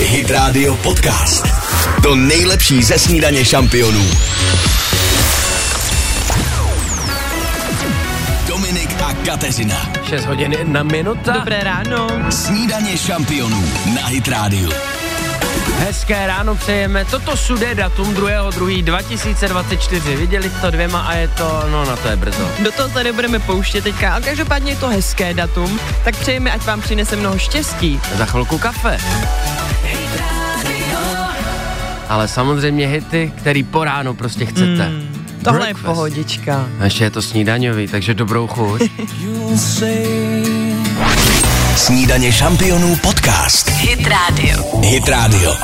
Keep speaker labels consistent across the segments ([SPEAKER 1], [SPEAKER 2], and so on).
[SPEAKER 1] Hit Radio Podcast. To nejlepší ze snídaně šampionů. Dominik a Kateřina.
[SPEAKER 2] 6 hodin jedna minuta.
[SPEAKER 3] Dobré ráno.
[SPEAKER 1] Snídaně šampionů na Hit Radio.
[SPEAKER 2] Hezké ráno přejeme. Toto sudé datum 2.2.2024. Viděli to dvěma a je to, no na to je brzo.
[SPEAKER 3] Do toho tady budeme pouštět teďka, ale každopádně je to hezké datum, tak přejeme, ať vám přinese mnoho štěstí.
[SPEAKER 2] Za chvilku kafe. Ale samozřejmě hity, který po ránu prostě chcete.
[SPEAKER 3] Hmm, tohle
[SPEAKER 2] Breakfast.
[SPEAKER 3] je pohodička.
[SPEAKER 2] A ještě je to snídaňový, takže dobrou chuť.
[SPEAKER 1] Snídaně šampionů podcast.
[SPEAKER 4] Hit Radio.
[SPEAKER 1] Hit Radio.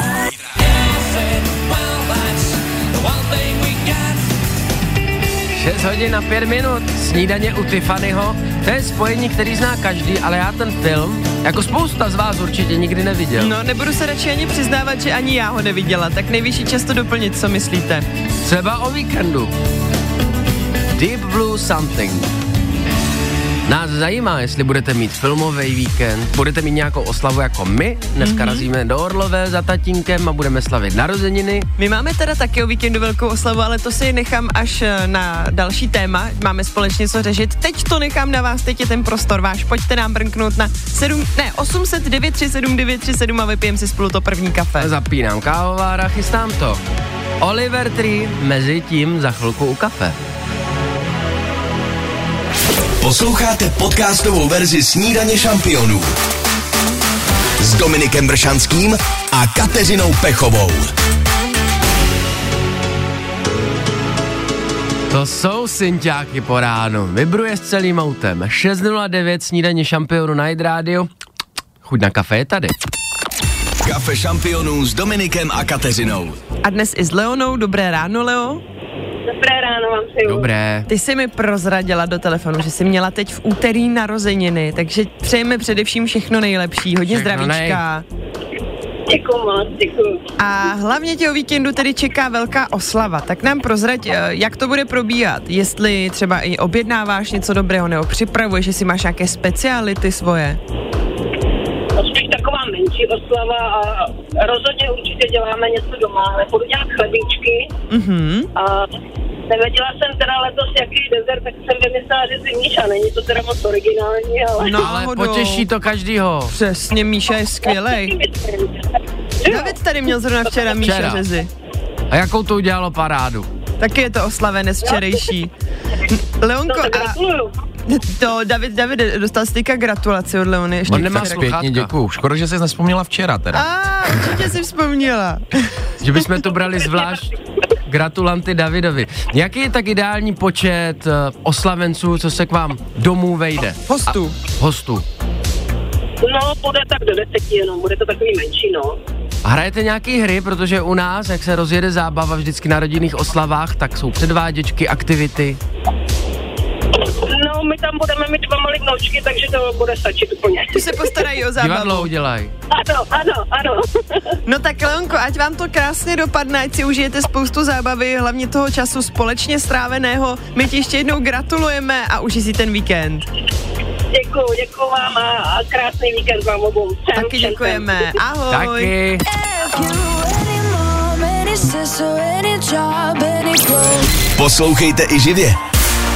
[SPEAKER 2] Šest hodin a pět minut, snídaně u Tiffanyho. To je spojení, který zná každý, ale já ten film, jako spousta z vás určitě nikdy neviděl.
[SPEAKER 3] No, nebudu se radši ani přiznávat, že ani já ho neviděla, tak nejvyšší často doplnit, co myslíte.
[SPEAKER 2] Třeba o víkendu. Deep Blue Something. Nás zajímá, jestli budete mít filmový víkend, budete mít nějakou oslavu jako my. Dneska mm-hmm. razíme do Orlové za tatínkem a budeme slavit narozeniny.
[SPEAKER 3] My máme teda taky o víkendu velkou oslavu, ale to si nechám až eh, na další téma. Máme společně co řešit. Teď to nechám na vás, teď je ten prostor váš. Pojďte nám brnknout na 7, ne, 800 937 937 a vypijeme si spolu to první kafe.
[SPEAKER 2] Zapínám kávovára, chystám to. Oliver Tree mezi tím za chvilku u kafe.
[SPEAKER 1] Posloucháte podcastovou verzi Snídaně šampionů s Dominikem Bršanským a Kateřinou Pechovou.
[SPEAKER 2] To jsou synťáky po ránu. Vybruje s celým autem. 6.09 snídaně šampionu Night Radio. Chuť na kafe je tady.
[SPEAKER 1] Kafe šampionů s Dominikem a Kateřinou.
[SPEAKER 3] A dnes i s Leonou. Dobré ráno, Leo.
[SPEAKER 5] Dobré ráno vám přeju.
[SPEAKER 2] Dobré.
[SPEAKER 3] Ty jsi mi prozradila do telefonu, že jsi měla teď v úterý narozeniny, takže přejeme především všechno nejlepší, hodně
[SPEAKER 2] Všechno
[SPEAKER 3] zdravíčka.
[SPEAKER 5] Děkuji moc, děkuji.
[SPEAKER 3] A hlavně tě o víkendu tedy čeká velká oslava, tak nám prozrať, eh, jak to bude probíhat, jestli třeba i objednáváš něco dobrého, nebo připravuješ, jestli máš nějaké speciality svoje.
[SPEAKER 5] Menší oslava a rozhodně určitě děláme něco doma. Nebudu dělat chlebíčky
[SPEAKER 3] Mhm.
[SPEAKER 5] a nevěděla jsem teda letos, jaký dezert, tak jsem vymyslela, že si Míša, není to teda moc originální, ale...
[SPEAKER 3] No,
[SPEAKER 2] Ale potěší to každýho.
[SPEAKER 3] Přesně, Míša je skvělej. David tady měl zrovna včera Míša
[SPEAKER 2] Včera.
[SPEAKER 3] řezy.
[SPEAKER 2] A jakou to udělalo parádu?
[SPEAKER 3] Taky je to oslavenec včerejší. Leonko, a. to David, David, dostal jsi teďka gratulaci od Leony. Ještě
[SPEAKER 2] On nemá.
[SPEAKER 6] Pěkně děkuju. Škoda, že jsi nespomněla včera teda.
[SPEAKER 3] A, určitě si vzpomněla.
[SPEAKER 2] Že bychom tu brali zvlášť gratulanty Davidovi. Jaký je tak ideální počet uh, oslavenců, co se k vám domů vejde?
[SPEAKER 3] Hostů.
[SPEAKER 2] Hostů.
[SPEAKER 5] No, bude tak do deseti jenom, bude to takový menší, no.
[SPEAKER 2] A hrajete nějaký hry, protože u nás, jak se rozjede zábava vždycky na rodinných oslavách, tak jsou předváděčky, aktivity.
[SPEAKER 5] No, my tam budeme mít dva malé vnoučky, takže to bude stačit úplně.
[SPEAKER 3] Ty se postarají o
[SPEAKER 2] Divadlo
[SPEAKER 3] zábavu.
[SPEAKER 2] udělají.
[SPEAKER 5] Ano, ano, ano.
[SPEAKER 3] No tak Leonko, ať vám to krásně dopadne, ať si užijete spoustu zábavy, hlavně toho času společně stráveného. My ti ještě jednou gratulujeme a užij si ten víkend.
[SPEAKER 5] Děkuju, děkuju vám a, krásný víkend vám obou.
[SPEAKER 3] Taky
[SPEAKER 5] všem,
[SPEAKER 3] děkujeme. Ahoj.
[SPEAKER 2] Taky.
[SPEAKER 1] Poslouchejte i živě.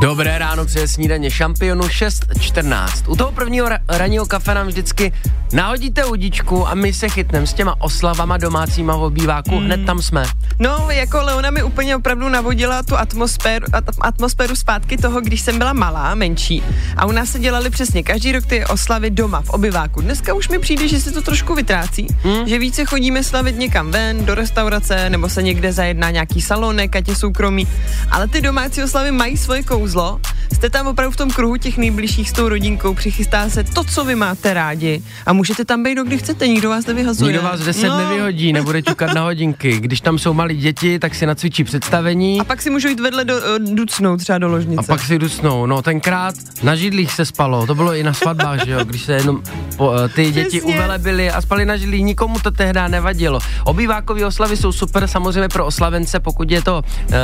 [SPEAKER 2] Dobré ráno, přeje snídaně šampionu 6.14. U toho prvního ra- ranního kafe nám vždycky nahodíte udičku a my se chytneme s těma oslavama domácíma v obýváku, hned tam jsme.
[SPEAKER 3] No, jako Leona mi úplně opravdu navodila tu atmosféru, at, atmosféru zpátky toho, když jsem byla malá, menší. A u nás se dělali přesně každý rok ty oslavy doma, v obyváku. Dneska už mi přijde, že se to trošku vytrácí, hmm? že více chodíme slavit někam ven, do restaurace, nebo se někde zajedná nějaký salonek, ať je soukromý. Ale ty domácí oslavy mají svoje kouzlo kouzlo. Jste tam opravdu v tom kruhu těch nejbližších s tou rodinkou, přichystá se to, co vy máte rádi a můžete tam být, kdy chcete, nikdo vás nevyhazuje.
[SPEAKER 2] Nikdo vás 10 no. nevyhodí, nebude ťukat na hodinky. Když tam jsou malí děti, tak si nacvičí představení.
[SPEAKER 3] A pak si můžou jít vedle do, uh, ducnout třeba do ložnice.
[SPEAKER 2] A pak si dusnou. No tenkrát na židlích se spalo, to bylo i na svatbách, že jo, když se jenom po, uh, ty děti
[SPEAKER 3] Přesně.
[SPEAKER 2] uvelebily a spali na židlích, nikomu to tehdy nevadilo. Obývákové oslavy jsou super, samozřejmě pro oslavence, pokud je to uh,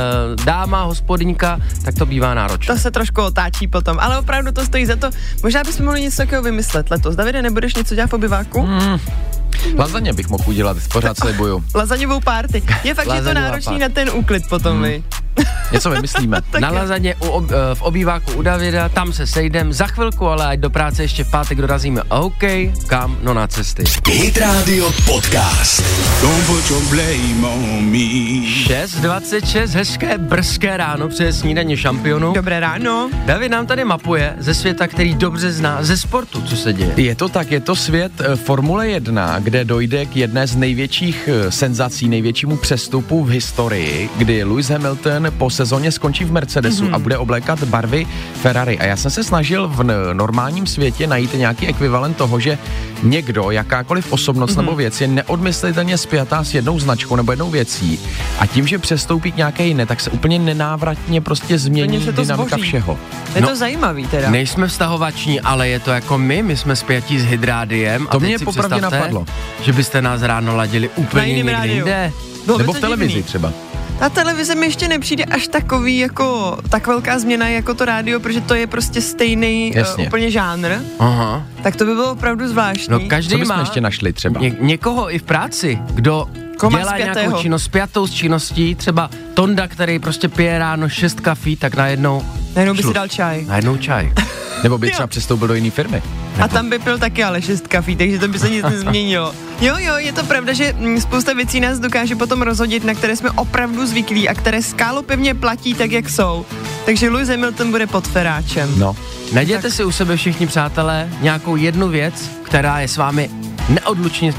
[SPEAKER 2] dáma, hospodyňka, tak to bývá náročné.
[SPEAKER 3] To se trošku otáčí potom, ale opravdu to stojí za to. Možná bychom mohli něco takového vymyslet letos. Davide, nebudeš něco dělat v obyváku?
[SPEAKER 2] Hmm.
[SPEAKER 6] Lazaně bych mohl udělat, pořád slibuju.
[SPEAKER 3] Lazaňovou párty. Je fakt, že je to náročný na ten úklid potom, vy.
[SPEAKER 6] Něco vymyslíme.
[SPEAKER 2] Na lazaně u, ob, eh, v obýváku u Davida, tam se sejdem za chvilku, ale ať do práce ještě v pátek dorazíme. OK, kam? No na cesty.
[SPEAKER 1] Hit Radio Podcast.
[SPEAKER 4] Don't put your blame on me.
[SPEAKER 2] 6.26, hezké brzké ráno přes snídaně šampionu.
[SPEAKER 3] Dobré ráno.
[SPEAKER 2] David nám tady mapuje ze světa, který dobře zná, ze sportu, co se děje.
[SPEAKER 6] Je to tak, je to svět eh, Formule 1, kde dojde k jedné z největších eh, senzací, největšímu přestupu v historii, kdy Lewis Hamilton po sezóně skončí v Mercedesu mm-hmm. a bude oblékat barvy Ferrari. A já jsem se snažil v normálním světě najít nějaký ekvivalent toho, že někdo, jakákoliv osobnost mm-hmm. nebo věc je neodmyslitelně spjatá s jednou značkou nebo jednou věcí a tím, že přestoupí k nějaké jiné, tak se úplně nenávratně prostě změní
[SPEAKER 3] Úplně se to
[SPEAKER 6] dynamika
[SPEAKER 3] zboří.
[SPEAKER 6] všeho.
[SPEAKER 3] Je
[SPEAKER 2] No.
[SPEAKER 3] to zajímavý teda.
[SPEAKER 2] Nejsme vztahovační, ale je to jako my, my jsme spjatí s hydrádiem.
[SPEAKER 6] To
[SPEAKER 2] a
[SPEAKER 6] mě popravdě napadlo.
[SPEAKER 2] Že byste nás ráno ladili úplně někde
[SPEAKER 3] rádiu.
[SPEAKER 2] jinde.
[SPEAKER 3] Bylo
[SPEAKER 6] Nebo v televizi
[SPEAKER 3] divný.
[SPEAKER 6] třeba.
[SPEAKER 3] Ta televize mi ještě nepřijde až takový jako, tak velká změna jako to rádio, protože to je prostě stejný uh,
[SPEAKER 6] Jasně.
[SPEAKER 3] úplně žánr.
[SPEAKER 2] Aha.
[SPEAKER 3] Tak to by bylo opravdu zvláštní.
[SPEAKER 2] No
[SPEAKER 6] Co
[SPEAKER 2] každý
[SPEAKER 6] bychom
[SPEAKER 2] má
[SPEAKER 6] ještě našli třeba?
[SPEAKER 2] ně, někoho i v práci, kdo
[SPEAKER 3] Koho má
[SPEAKER 2] dělá nějakou činnost, spjatou s činností, třeba Tonda, který prostě pije ráno šest kafí, tak najednou
[SPEAKER 3] Najednou by si
[SPEAKER 2] šlup.
[SPEAKER 3] dal čaj.
[SPEAKER 2] Najednou čaj.
[SPEAKER 6] Nebo by třeba přestoupil do jiné firmy.
[SPEAKER 3] A tam by pil taky ale šest kafí, takže to by se nic nezměnilo. Jo, jo, je to pravda, že mm, spousta věcí nás dokáže potom rozhodit, na které jsme opravdu zvyklí a které skálopevně platí tak, jak jsou. Takže Lewis Hamilton bude pod feráčem.
[SPEAKER 6] No.
[SPEAKER 2] Najděte si u sebe všichni přátelé nějakou jednu věc, která je s vámi neodlučně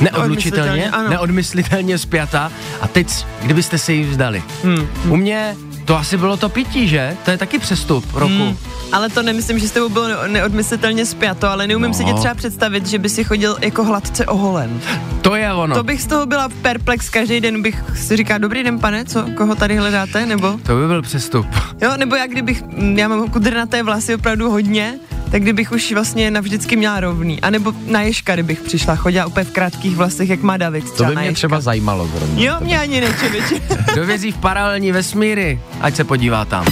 [SPEAKER 2] neodlučitelně,
[SPEAKER 3] Neodmyslitelně,
[SPEAKER 2] neodmyslitelně spjatá a teď, kdybyste se jí vzdali.
[SPEAKER 3] Hmm.
[SPEAKER 2] U mě to asi bylo to pití, že? To je taky přestup roku.
[SPEAKER 3] Hmm. Ale to nemyslím, že s tebou bylo ne- neodmyslitelně spjato, ale neumím
[SPEAKER 2] No.
[SPEAKER 3] si tě třeba představit, že by si chodil jako hladce oholen.
[SPEAKER 2] To je ono.
[SPEAKER 3] To bych z toho byla perplex, každý den bych si říkal, dobrý den pane, co, koho tady hledáte, nebo?
[SPEAKER 2] To by byl přestup.
[SPEAKER 3] Jo, nebo jak kdybych, já mám kudrnaté vlasy opravdu hodně, tak kdybych už vlastně navždycky měla rovný. A nebo na Ježka, kdybych přišla, chodila úplně v krátkých vlasech, jak má David
[SPEAKER 6] To by mě
[SPEAKER 3] Ježka.
[SPEAKER 6] třeba zajímalo zrovna.
[SPEAKER 3] Jo, mě ani ne, člověče.
[SPEAKER 2] Kdo vězí v paralelní vesmíry, ať se podívá tam.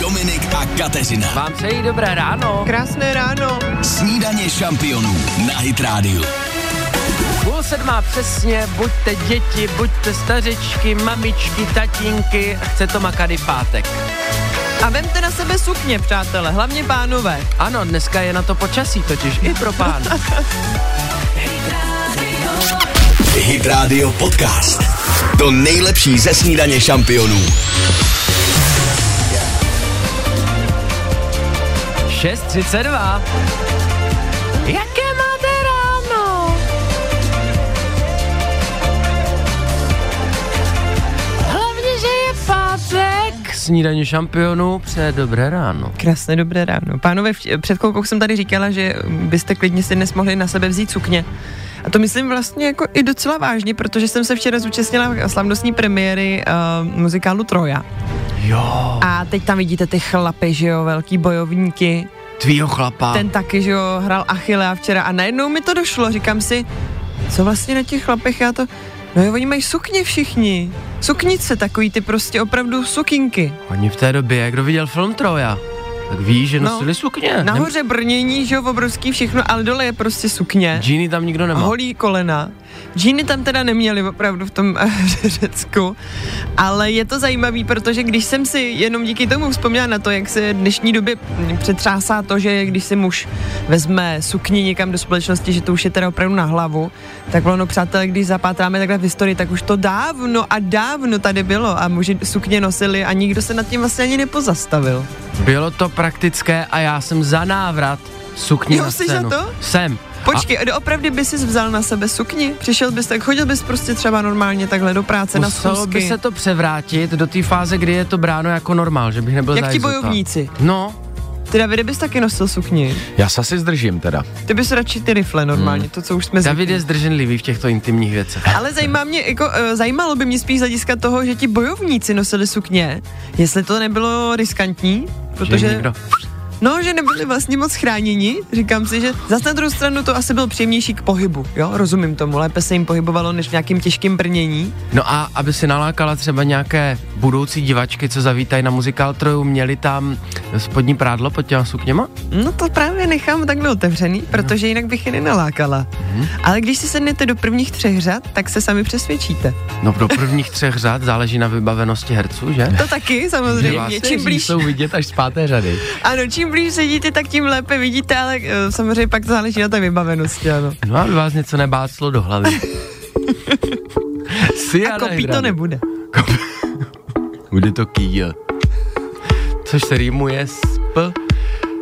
[SPEAKER 1] Dominik a Kateřina.
[SPEAKER 2] Vám přeji dobré ráno.
[SPEAKER 3] Krásné ráno.
[SPEAKER 1] Snídaně šampionů na Hit Radio.
[SPEAKER 2] Půl sedmá přesně, buďte děti, buďte stařečky, mamičky, tatínky, chce to makady pátek.
[SPEAKER 3] A vemte na sebe sukně, přátelé, hlavně pánové.
[SPEAKER 2] Ano, dneska je na to počasí totiž, i pro pán.
[SPEAKER 1] Hit Radio Podcast. To nejlepší ze snídaně šampionů.
[SPEAKER 2] 6.32. pátek. Snídaně šampionů, přeje dobré ráno.
[SPEAKER 3] Krásné dobré ráno. Pánové, před chvilkou jsem tady říkala, že byste klidně si dnes mohli na sebe vzít sukně. A to myslím vlastně jako i docela vážně, protože jsem se včera zúčastnila slavnostní premiéry uh, muzikálu Troja.
[SPEAKER 2] Jo.
[SPEAKER 3] A teď tam vidíte ty chlapy, že jo, velký bojovníky.
[SPEAKER 2] Tvýho chlapa.
[SPEAKER 3] Ten taky, že jo, hrál Achillea včera a najednou mi to došlo, říkám si, co vlastně na těch chlapech já to... No jo, oni mají sukně všichni. Suknice, takový ty prostě opravdu sukinky.
[SPEAKER 2] Oni v té době, kdo viděl film Troja, tak ví, že
[SPEAKER 3] No.
[SPEAKER 2] nosili sukně.
[SPEAKER 3] Nahoře brnění, že jo, obrovský všechno, ale dole je prostě sukně.
[SPEAKER 2] Džíny tam nikdo nemá.
[SPEAKER 3] Holí kolena. Džíny tam teda neměli opravdu v tom eh, Řecku, ale je to zajímavý, protože když jsem si jenom díky tomu vzpomněla na to, jak se v dnešní době přetřásá to, že když si muž vezme sukni někam do společnosti, že to už je teda opravdu na hlavu, tak ono, přátelé, když zapátráme takhle v historii, tak už to dávno a dávno tady bylo a muži sukně nosili a nikdo se nad tím vlastně ani nepozastavil.
[SPEAKER 2] Bylo to praktické a já jsem za návrat sukni
[SPEAKER 3] Jo,
[SPEAKER 2] na
[SPEAKER 3] jsi za
[SPEAKER 2] scénu.
[SPEAKER 3] to?
[SPEAKER 2] Jsem.
[SPEAKER 3] Počkej, a... opravdu by si vzal na sebe sukni? Přišel bys tak, chodil bys prostě třeba normálně takhle do práce na
[SPEAKER 2] Muselo
[SPEAKER 3] schůzky.
[SPEAKER 2] by se to převrátit do té fáze, kdy je to bráno jako normál, že bych nebyl
[SPEAKER 3] Jak ti bojovníci.
[SPEAKER 2] No,
[SPEAKER 3] Ty Davide bys taky nosil sukni.
[SPEAKER 6] Já se asi zdržím teda.
[SPEAKER 3] Ty bys radši ty rifle normálně,
[SPEAKER 2] Hmm.
[SPEAKER 3] to, co už jsme
[SPEAKER 2] David
[SPEAKER 3] zvyklí.
[SPEAKER 2] je zdrženlivý v těchto intimních věcech.
[SPEAKER 3] Ale zajímá mě, jako, uh, zajímalo by mě spíš hlediska toho, že ti bojovníci nosili sukně, jestli to nebylo riskantní, protože...
[SPEAKER 2] Že někdo,
[SPEAKER 3] No, že nebyli vlastně moc chráněni. Říkám si, že zase na druhou stranu to asi byl příjemnější k pohybu. Jo, rozumím tomu. Lépe se jim pohybovalo než v nějakým těžkým brnění.
[SPEAKER 2] No a aby si nalákala třeba nějaké budoucí divačky, co zavítají na muzikál Troju, měli tam spodní prádlo pod těma sukněma?
[SPEAKER 3] No to právě nechám takhle otevřený, protože jinak bych je nenalákala.
[SPEAKER 2] Mhm.
[SPEAKER 3] Ale když si sednete do prvních třech řad, tak se sami přesvědčíte.
[SPEAKER 2] No do prvních třech řad záleží na vybavenosti herců, že?
[SPEAKER 3] To taky, samozřejmě. Čím blíž,
[SPEAKER 6] jsou vidět až z páté řady.
[SPEAKER 3] ano, čím blíž sedíte, tak tím lépe vidíte, ale eh, samozřejmě pak to záleží na té vybavenosti, ano.
[SPEAKER 2] No aby vás něco nebáclo do hlavy. Si
[SPEAKER 3] A kopí to nebude.
[SPEAKER 2] Bude to kýl. Což se rýmuje s p.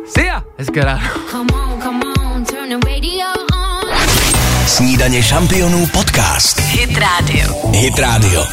[SPEAKER 2] Sia! Hezké ráno.
[SPEAKER 7] Come on, come on, turn the radio on.
[SPEAKER 1] Snídaně šampionů podcast.
[SPEAKER 8] Hit Radio.
[SPEAKER 1] Hit Radio.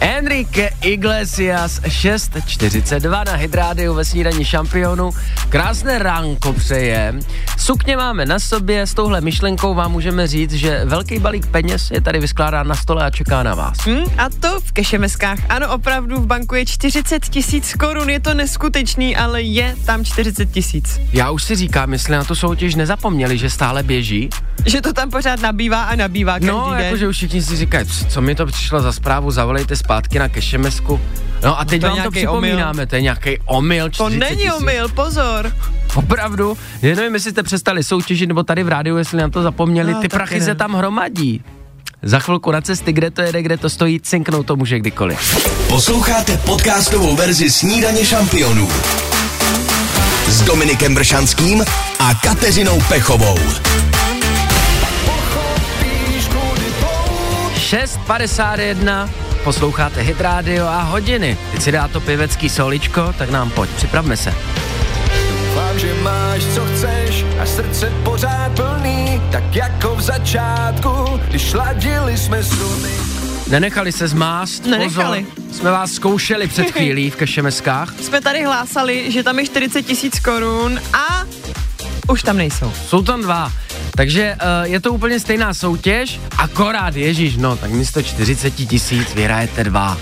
[SPEAKER 2] Enrique Iglesias 6.42 na Hydrádiu ve snídaní šampionu. Krásné ránko přeje. Sukně máme na sobě, s touhle myšlenkou vám můžeme říct, že velký balík peněz je tady vyskládán na stole a čeká na vás.
[SPEAKER 3] Hm, a to v kešemeskách. Ano, opravdu v banku je 40 tisíc korun, je to neskutečný, ale je tam 40 tisíc.
[SPEAKER 2] Já už si říkám, jestli na tu soutěž nezapomněli, že stále běží.
[SPEAKER 3] Že to tam pořád nabývá a nabývá každý
[SPEAKER 2] No,
[SPEAKER 3] den.
[SPEAKER 2] jakože už všichni si říkají, "C- co mi to přišlo za zprávu, zavolejte zpátky na kešemesku. No a teď
[SPEAKER 3] To
[SPEAKER 2] vám to
[SPEAKER 3] nějaký
[SPEAKER 2] připomínáme, to je nějaký omyl.
[SPEAKER 3] To
[SPEAKER 2] 40
[SPEAKER 3] není
[SPEAKER 2] tisíc.
[SPEAKER 3] omyl, pozor.
[SPEAKER 2] Opravdu, já nevím, jestli jste přestali soutěžit, nebo tady v rádiu, jestli na to zapomněli,
[SPEAKER 3] No,
[SPEAKER 2] ty prachy
[SPEAKER 3] ne.
[SPEAKER 2] se tam hromadí. Za chvilku na cesty, kde to jede, kde to stojí, cinknout to může kdykoliv.
[SPEAKER 1] Posloucháte podcastovou verzi Snídaně šampionů s Dominikem Bršanským a Kateřinou Pechovou.
[SPEAKER 2] 6.51, posloucháte Hit Radio a hodiny. Teď si dá to pěvecký soličko, tak nám pojď, připravme se.
[SPEAKER 9] Doufám, že máš, co chceš a srdce pořád plný, tak jako v začátku, když ladili jsme struny.
[SPEAKER 2] Nenechali se zmást,
[SPEAKER 3] Nenechali.
[SPEAKER 2] pozor, jsme vás zkoušeli před chvílí v kešemeskách.
[SPEAKER 3] Jsme tady hlásali, že tam je 40 tisíc korun a už tam nejsou.
[SPEAKER 2] Jsou tam dva. Takže uh, je to úplně stejná soutěž, akorát, ježíš, no, tak místo 40 tisíc vyhrajete dva.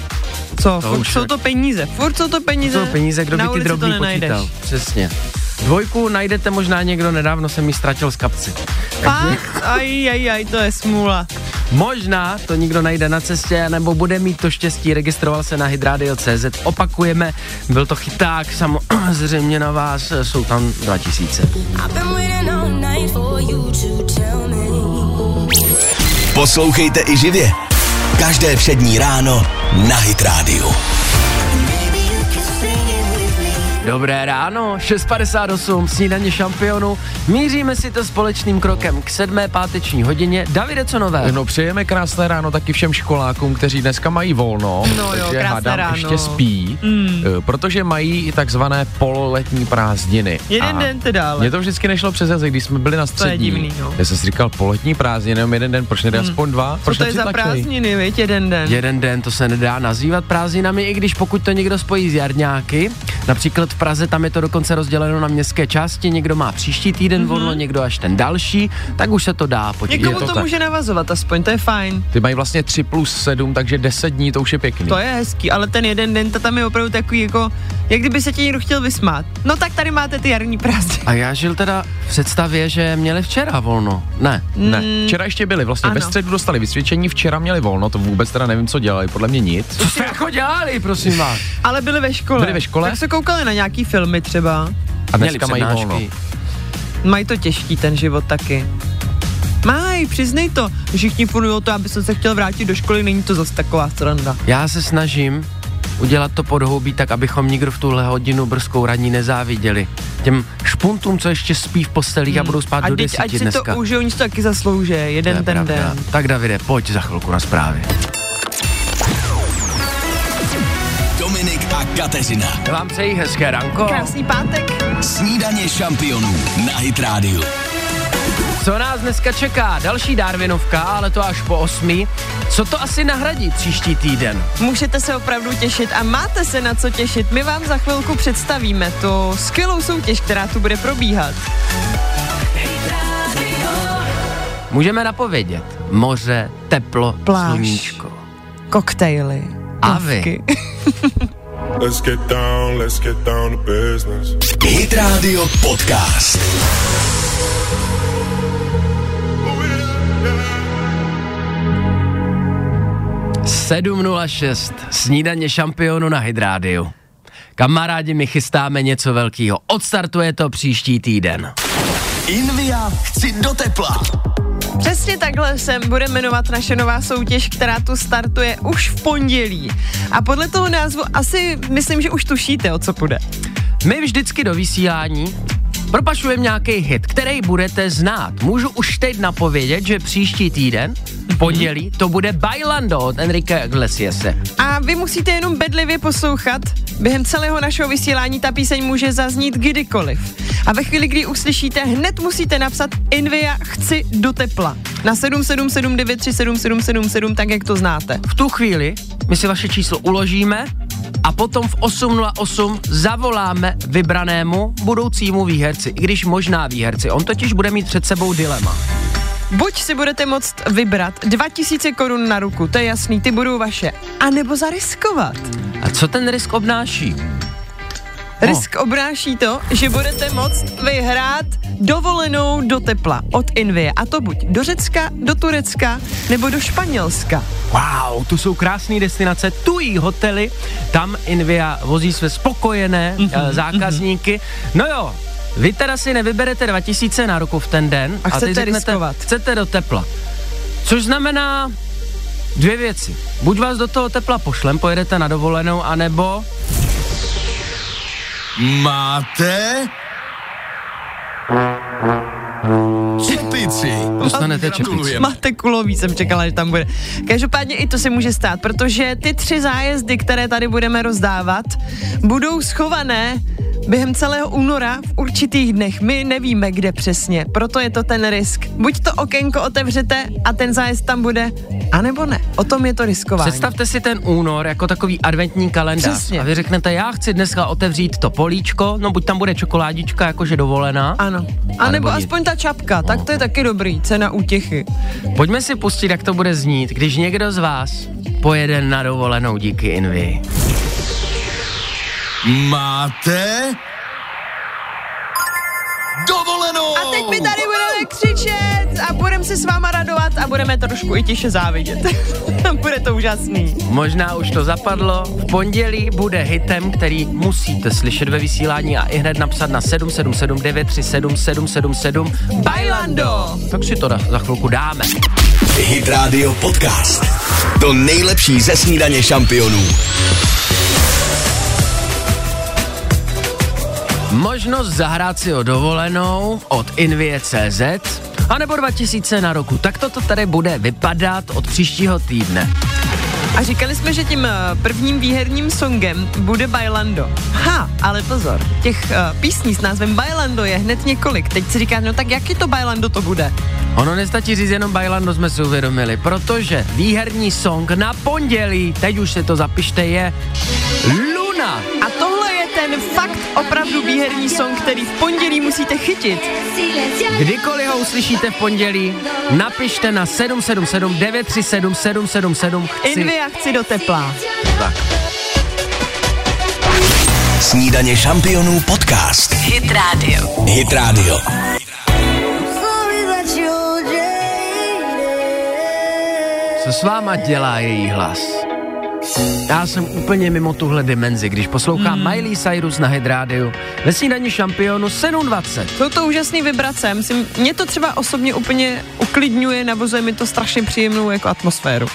[SPEAKER 3] Co?
[SPEAKER 2] To
[SPEAKER 3] Furt jsou to peníze. Furt jsou to peníze.
[SPEAKER 2] Jsou peníze, kdo by ty drobný počítal. Přesně. Dvojku najdete možná někdo, nedávno jsem ji ztratil z kapsy.
[SPEAKER 3] Fakt? Aj, aj, aj, to je smůla.
[SPEAKER 2] Možná to někdo najde na cestě, nebo bude mít to štěstí, registroval se na hydradio.cz. Opakujeme, byl to chyták, samozřejmě na vás, jsou tam 2000.
[SPEAKER 7] I've been waiting all night for you to tell me.
[SPEAKER 1] Poslouchejte i živě. Každé přední ráno na Hit Radio.
[SPEAKER 2] Dobré ráno, 6.58, snídaně šampionu. Míříme si to společným krokem k sedmé páteční hodině. Davide, co nové?
[SPEAKER 6] No přejeme krásné ráno taky všem školákům, kteří dneska mají volno,
[SPEAKER 3] No jo,
[SPEAKER 6] takže
[SPEAKER 3] krásné
[SPEAKER 6] hádám
[SPEAKER 3] ráno.
[SPEAKER 6] ještě spí, mm. protože mají i takzvané pololetní prázdniny.
[SPEAKER 3] Jeden den teda, ale.
[SPEAKER 6] Mně to vždycky nešlo přes jazyk, když jsme byli na střední.
[SPEAKER 3] divný, no.
[SPEAKER 6] Já jsem si říkal, poletní prázdniny, jenom jeden den, proč nedá aspoň dva?
[SPEAKER 3] Co
[SPEAKER 6] Proč
[SPEAKER 3] to je za prázdniny, viď, jeden den.
[SPEAKER 2] Jeden den, to se nedá nazývat prázdninami, i když pokud to někdo spojí s jarňáky, například v Praze tam je to dokonce rozděleno na městské části, někdo má příští týden mm-hmm. volno, někdo až ten další, tak už se to dá počítat.
[SPEAKER 3] Někomu
[SPEAKER 6] to
[SPEAKER 3] to,
[SPEAKER 6] tak.
[SPEAKER 3] může navazovat aspoň, to je fajn.
[SPEAKER 6] Ty mají vlastně 3 plus 7, takže 10 dní, to už je pěkný.
[SPEAKER 3] To je hezký, ale ten jeden den, to tam je opravdu takový jako, jak kdyby se ti někdo chtěl vysmát. No tak tady máte ty jarní prázdniny.
[SPEAKER 2] A já žil teda v představě, že měli včera volno. Ne.
[SPEAKER 6] Ne, včera ještě byli, vlastně ve
[SPEAKER 3] ano.
[SPEAKER 6] středu dostali vysvědčení, včera měli volno, to vůbec teda nevím, co dělali, podle mě nic.
[SPEAKER 2] Co jste jako dělali, prosím vás?
[SPEAKER 3] Ale byli ve škole.
[SPEAKER 6] Byli ve škole?
[SPEAKER 3] Tak se koukali na nějaký filmy třeba.
[SPEAKER 6] A
[SPEAKER 2] Měli
[SPEAKER 6] dneska mají volno.
[SPEAKER 3] Mají to těžký ten život taky. Maj, přiznej to. Všichni furt to, aby jsem se chtěl vrátit do školy, není to zase taková sranda.
[SPEAKER 2] Já se snažím udělat to podhoubí tak, abychom nikdo v tuhle hodinu brzkou raní nezáviděli. Těm špuntům, co ještě spí v postelích a budou spát
[SPEAKER 3] a
[SPEAKER 2] do desíti
[SPEAKER 3] ať si
[SPEAKER 2] dneska.
[SPEAKER 3] to užijou, oni si to taky zaslouží,
[SPEAKER 2] To je
[SPEAKER 3] jeden ten
[SPEAKER 2] pravda.
[SPEAKER 3] den.
[SPEAKER 2] Tak Davide, pojď za chvilku na zprávy.
[SPEAKER 1] Kateřina.
[SPEAKER 2] Vám přeji hezké ranko.
[SPEAKER 3] Krásný pátek.
[SPEAKER 1] Snídaně šampionů na Hit Radio.
[SPEAKER 2] Co nás dneska čeká? Další Darwinovka, ale to až po osmi. Co to asi nahradí příští týden?
[SPEAKER 3] Můžete se opravdu těšit a máte se na co těšit. My vám za chvilku představíme tu skvělou soutěž, která tu bude probíhat.
[SPEAKER 2] Můžeme napovědět. Moře, teplo,
[SPEAKER 3] Pláž.
[SPEAKER 2] sluníčko.
[SPEAKER 3] Koktejly.
[SPEAKER 2] A vy?
[SPEAKER 8] Let's get down, let's get down to business.
[SPEAKER 1] Hit Radio Podcast.
[SPEAKER 2] Sedm 7.06, snídaně šampionu na Hydrádiu. Kamarádi, my chystáme něco velkého. Odstartuje to příští týden.
[SPEAKER 1] Invia chci do tepla.
[SPEAKER 3] Přesně takhle se bude jmenovat naše nová soutěž, která tu startuje už v pondělí. A podle toho názvu asi myslím, že už tušíte, o co půjde.
[SPEAKER 2] My vždycky do vysílání propašujeme nějaký hit, který budete znát. Můžu už teď napovědět, že příští týden, v pondělí, to bude Bailando od Enrique Iglesiase.
[SPEAKER 3] A vy musíte jenom bedlivě poslouchat. Během celého našeho vysílání ta píseň může zaznít kdykoliv. A ve chvíli, kdy uslyšíte, hned musíte napsat Invia chci do tepla. Na 777937777, tak jak to znáte.
[SPEAKER 2] V tu chvíli my si vaše číslo uložíme a potom v 8.08 zavoláme vybranému budoucímu výherci, i když možná výherci. On totiž bude mít před sebou dilema.
[SPEAKER 3] Buď si budete moct vybrat 2000 korun na ruku, to je jasný, ty budou vaše, a nebo zariskovat.
[SPEAKER 2] A co ten risk obnáší?
[SPEAKER 3] Risk obráší to, že budete moct vyhrát dovolenou do tepla od Invie. A to buď do Řecka, do Turecka nebo do Španělska.
[SPEAKER 2] Wow, tu jsou krásné destinace, tují hotely, tam Invia vozí své spokojené mm-hmm, zákazníky. No jo, vy teda si nevyberete 2000 na ruku v ten den
[SPEAKER 3] A chcete
[SPEAKER 2] teď řeknete,
[SPEAKER 3] riskovat.
[SPEAKER 2] chcete do tepla. Což znamená dvě věci. Buď vás do toho tepla pošlem, pojedete na dovolenou, anebo
[SPEAKER 1] Máte čepici.
[SPEAKER 2] dostanete čepici.
[SPEAKER 3] Máte kulový, jsem čekala, že tam bude. Každopádně i to se může stát, protože ty tři zájezdy, které tady budeme rozdávat, budou schované během celého února v určitých dnech. My nevíme, kde přesně, proto je to ten risk. Buď to okénko otevřete a ten zájezd tam bude, anebo ne. O tom je to riskování.
[SPEAKER 2] Představte si ten únor jako takový adventní kalendář
[SPEAKER 3] Přesně.
[SPEAKER 2] a vy řeknete, já chci dneska otevřít to políčko, no buď tam bude čokoládička jakože dovolená.
[SPEAKER 3] Ano. A, nebo aspoň ta čapka, tak to je taky dobrý, cena útěchy.
[SPEAKER 2] Pojďme si pustit, jak to bude znít, když někdo z vás pojede na dovolenou díky Invi.
[SPEAKER 1] Máte dovolenou.
[SPEAKER 3] A teď my tady budeme křičet a budeme se s váma radovat a budeme trošku i tiše závidět. bude to úžasný.
[SPEAKER 2] Možná už to zapadlo, v pondělí bude hitem, který musíte slyšet ve vysílání a i hned napsat na 777 937 777 Bailando. Tak si to za chvilku dáme.
[SPEAKER 1] Hit Radio Podcast. To nejlepší ze snídaně šampionů.
[SPEAKER 2] Možnost zahrát si o dovolenou od Invie.cz a nebo 2000 na roku. Tak toto tady bude vypadat od příštího týdne.
[SPEAKER 3] A říkali jsme, že tím eh, prvním výherním songem bude Bailando. Ha, ale pozor, těch uh, písní s názvem Bailando je hned několik. Teď si říká, no tak jaký to Bailando to bude?
[SPEAKER 2] Ono nestačí říct jenom Bailando, jsme si uvědomili, protože výherní song na pondělí, teď už se to zapište, je Luna.
[SPEAKER 3] A tohle je ten fakt opravdu výherní song, který v pondělí musíte chytit.
[SPEAKER 2] Kdykoliv ho uslyšíte v pondělí, napište na 777 937 777 chci.
[SPEAKER 3] Invia chci do tepla.
[SPEAKER 2] Tak.
[SPEAKER 1] Snídaně šampionů podcast.
[SPEAKER 7] Hit Radio.
[SPEAKER 1] Hit Radio.
[SPEAKER 2] Co s váma dělá její hlas? Já jsem úplně mimo tuhle dimenzi, když poslouchám hmm. Miley Cyrus na Hit Radio ve snídaní šampionu 720.
[SPEAKER 3] Jsou to úžasný vibrace, myslím, mě to třeba osobně úplně uklidňuje, navozuje mi to strašně příjemnou jako atmosféru.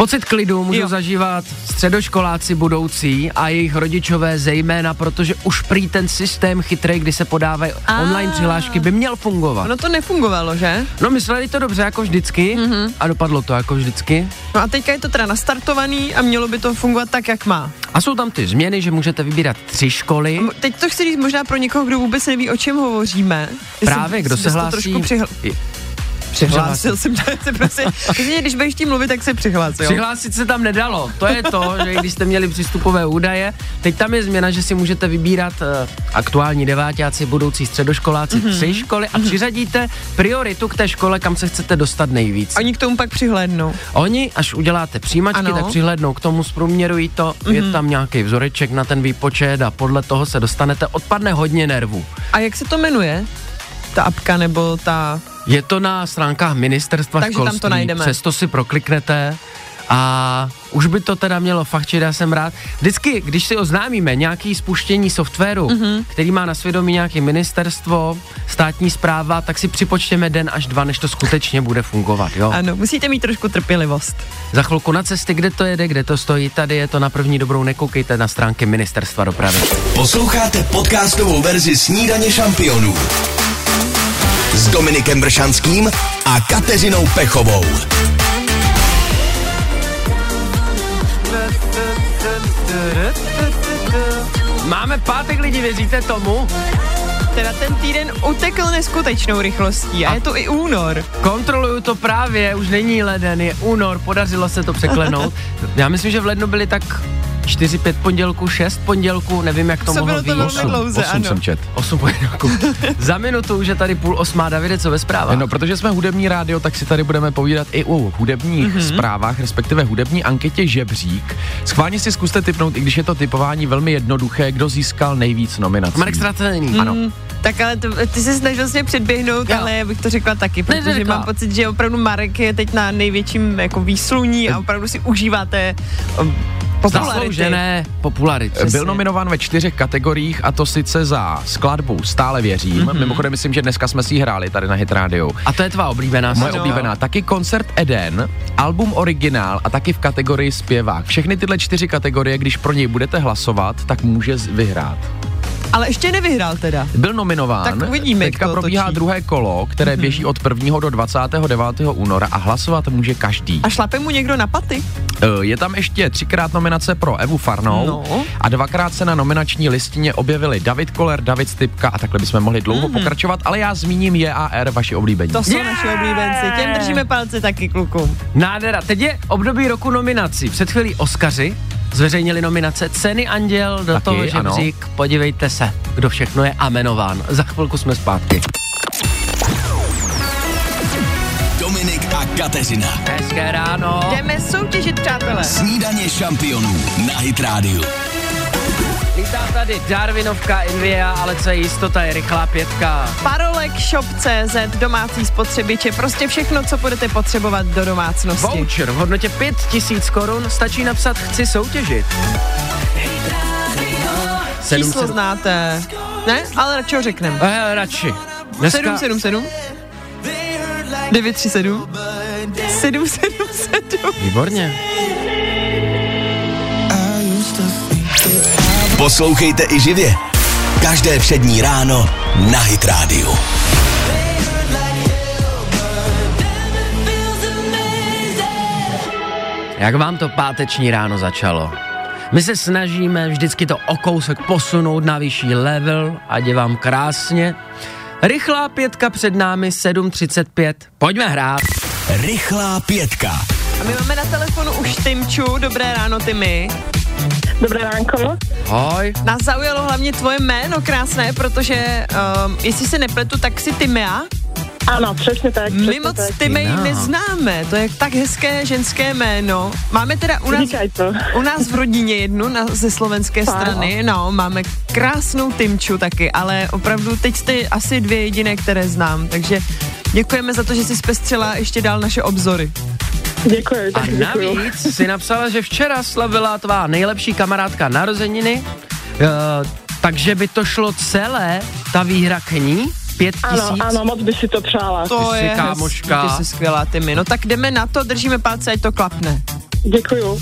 [SPEAKER 2] Pocit klidu můžou
[SPEAKER 3] Jo.
[SPEAKER 2] zažívat středoškoláci budoucí a jejich rodičové zejména, protože už prý ten systém chytrý, kdy se podávají
[SPEAKER 3] A.
[SPEAKER 2] online přihlášky, by měl fungovat.
[SPEAKER 3] Ono to nefungovalo, že?
[SPEAKER 2] No mysleli to dobře jako vždycky
[SPEAKER 3] Mhm.
[SPEAKER 2] a dopadlo to jako vždycky.
[SPEAKER 3] No a teďka je to teda nastartovaný a mělo by to fungovat tak, jak má.
[SPEAKER 2] A jsou tam ty změny, že můžete vybírat tři školy.
[SPEAKER 3] M- Teď to chci říct možná pro někoho, kdo vůbec neví, o čem hovoříme.
[SPEAKER 2] Právě, kdo
[SPEAKER 3] Jestli
[SPEAKER 2] se
[SPEAKER 3] bys to
[SPEAKER 2] hlásí.
[SPEAKER 3] Trošku přihl... Přihlásil jsem se prostě. Když budeš tím mluvit, tak se přihlásil.
[SPEAKER 2] Přihlásit se tam nedalo. To je to, že když jste měli přístupové údaje, teď tam je změna, že si můžete vybírat uh, aktuální devátáci, budoucí středoškoláci,
[SPEAKER 3] Mhm.
[SPEAKER 2] mm-hmm. tři školy a přiřadíte prioritu k té škole, kam se chcete dostat nejvíc.
[SPEAKER 3] Oni k tomu pak přihlédnou.
[SPEAKER 2] Oni, až uděláte přijímačky,
[SPEAKER 3] Ano.
[SPEAKER 2] tak přihlednou k tomu, zprůměrují to, mm-hmm. je
[SPEAKER 3] Mhm.
[SPEAKER 2] tam nějaký vzoreček na ten výpočet a podle toho se dostanete, odpadne hodně nervů.
[SPEAKER 3] A jak se to jmenuje? Ta apka nebo ta...
[SPEAKER 2] Je to na stránkách ministerstva
[SPEAKER 3] Takže tam to
[SPEAKER 2] školství,
[SPEAKER 3] najdeme.
[SPEAKER 2] přesto si prokliknete a už by to teda mělo fakt, že já jsem rád. Vždycky, když si oznámíme nějaký spuštění softwaru,
[SPEAKER 3] Mhm.
[SPEAKER 2] mm-hmm. který má na svědomí nějaké ministerstvo, státní zpráva, tak si připočtěme den až dva, než to skutečně bude fungovat, jo?
[SPEAKER 3] Ano, musíte mít trošku trpělivost.
[SPEAKER 2] Za chvilku na cesty, kde to jede, kde to stojí, tady je to na první dobrou, nekoukejte na stránky ministerstva dopravy.
[SPEAKER 1] Posloucháte podcastovou verzi Snídaně šampionů s Dominikem Bršanským a Kateřinou Pechovou.
[SPEAKER 2] Máme pátek lidi, věříte tomu?
[SPEAKER 3] Teda ten týden utekl neskutečnou rychlostí a,
[SPEAKER 2] A-
[SPEAKER 3] je to i únor.
[SPEAKER 2] Kontroluju to právě, už není leden, je únor, podařilo se to překlenout. Já myslím, že v lednu byly tak 4-5 pondělků, 6 pondělků, nevím, jak to
[SPEAKER 3] Co
[SPEAKER 2] mohlo
[SPEAKER 3] bylo to
[SPEAKER 2] být.
[SPEAKER 3] velmi dlouze,
[SPEAKER 6] Osm
[SPEAKER 3] ano.
[SPEAKER 6] jsem čet.
[SPEAKER 2] 8 pondělků. Za minutu už je tady půl osmá, Davide, co ve zprávách?
[SPEAKER 6] No, protože jsme hudební rádio, tak si tady budeme povídat i o hudebních
[SPEAKER 3] Mhm.
[SPEAKER 6] mm-hmm. zprávách, respektive hudební anketě Žebřík. Schválně si zkuste typnout, i když je to typování velmi jednoduché, kdo získal nejvíc nominací.
[SPEAKER 2] Marek Stratený.
[SPEAKER 6] Ano.
[SPEAKER 3] Mm, tak ale to, ty se snažil mě předběhnout,
[SPEAKER 2] Jo.
[SPEAKER 3] ale já bych to řekla taky, protože
[SPEAKER 2] neřekla.
[SPEAKER 3] mám pocit, že opravdu Marek je teď na největším jako výsluní a opravdu si užíváte um, popularity.
[SPEAKER 2] Zasloužené popularity.
[SPEAKER 6] Byl nominován ve čtyřech kategoriích a to sice za skladbu Stále věřím. Mm-hmm. Mimochodem myslím, že dneska jsme si ji hráli tady na Hit Radio.
[SPEAKER 2] A to je tvá oblíbená.
[SPEAKER 6] Moje
[SPEAKER 2] ano.
[SPEAKER 6] oblíbená. Taky koncert Eden, album originál a taky v kategorii zpěvák. Všechny tyhle čtyři kategorie, když pro něj budete hlasovat, tak může vyhrát.
[SPEAKER 3] Ale ještě nevyhrál teda.
[SPEAKER 6] Byl nominován.
[SPEAKER 3] Tak uvidíme,
[SPEAKER 6] Teďka
[SPEAKER 3] to
[SPEAKER 6] probíhá
[SPEAKER 3] otočí.
[SPEAKER 6] druhé kolo, které
[SPEAKER 3] Mhm.
[SPEAKER 6] běží od 1. do 29. února a hlasovat může každý.
[SPEAKER 3] A šlape mu někdo na paty?
[SPEAKER 6] Eh, Je tam ještě třikrát nominace pro Evu Farnou
[SPEAKER 3] No.
[SPEAKER 6] a dvakrát se na nominační listině objevili David Koller, David Stipka a takhle bychom mohli dlouho
[SPEAKER 3] Mhm.
[SPEAKER 6] pokračovat, ale já zmíním JAR, vaši oblíbení.
[SPEAKER 3] To jsou
[SPEAKER 2] Yeah!
[SPEAKER 3] naši oblíbenci, těm držíme palce taky klukům.
[SPEAKER 2] Nádhera. Teď je období roku nominací. Před chvílí Oscaři zveřejnili nominace Ceny Anděl do
[SPEAKER 6] Taky,
[SPEAKER 2] toho
[SPEAKER 6] ano.
[SPEAKER 2] žebřík. Podívejte se, kdo všechno je amenován. Za chvilku jsme zpátky.
[SPEAKER 1] Dominik a Kateřina.
[SPEAKER 2] Hezké ráno.
[SPEAKER 3] Jdeme soutěžit, přátelé.
[SPEAKER 1] Snídaně šampionů na Hit Radio.
[SPEAKER 2] Vítá tady Darwinovka Invia, ale co je jistota, je rychlá pětka.
[SPEAKER 3] Parolek Shop.cz, domácí spotřebiče, prostě všechno, co budete potřebovat do domácnosti.
[SPEAKER 2] Voucher v hodnotě 5000 korun stačí napsat chci soutěžit.
[SPEAKER 3] Číslo znáte. Ne? Ale radši ho řekneme.
[SPEAKER 2] Eh, radši. Dneska
[SPEAKER 3] 777 937 777
[SPEAKER 2] Výborně.
[SPEAKER 1] Poslouchejte i živě. Každé přední ráno na Hit Radio.
[SPEAKER 2] Jak vám to páteční ráno začalo? My se snažíme vždycky to o kousek posunout na vyšší level, ať je vám krásně. Rychlá pětka před námi 7.35. Pojďme hrát.
[SPEAKER 1] Rychlá pětka.
[SPEAKER 3] A my máme na telefonu už Tymču. Dobré ráno, Tymy.
[SPEAKER 5] Dobré ránko.
[SPEAKER 2] Hoj.
[SPEAKER 3] Nás zaujalo hlavně tvoje jméno krásné, protože um, jestli se nepletu, tak si Tymea.
[SPEAKER 5] Ano, přesně tak.
[SPEAKER 3] My
[SPEAKER 5] přesně
[SPEAKER 3] moc
[SPEAKER 5] tak.
[SPEAKER 3] Tymej
[SPEAKER 2] No.
[SPEAKER 3] neznáme, to je tak hezké ženské jméno. Máme teda u nás, u nás v rodině jednu na, ze slovenské
[SPEAKER 5] Fakt?
[SPEAKER 3] strany, no, máme krásnou Tymču taky, ale opravdu teď jste asi dvě jediné, které znám, takže děkujeme za to, že jsi zpestřila ještě dál naše obzory.
[SPEAKER 5] Děkuji,
[SPEAKER 2] A
[SPEAKER 5] děkuji.
[SPEAKER 2] navíc si napsala, že včera slavila tvá nejlepší kamarádka narozeniny, uh, takže by to šlo celé, ta výhra k ní, pět
[SPEAKER 5] Ano,
[SPEAKER 2] tisíc.
[SPEAKER 5] ano, moc by si to přála.
[SPEAKER 3] To
[SPEAKER 2] jsi
[SPEAKER 3] je
[SPEAKER 2] kámoška.
[SPEAKER 3] hezký, ty jsi skvělá, Tymy. No tak jdeme na to, držíme palce, ať to klapne.
[SPEAKER 10] Děkuju.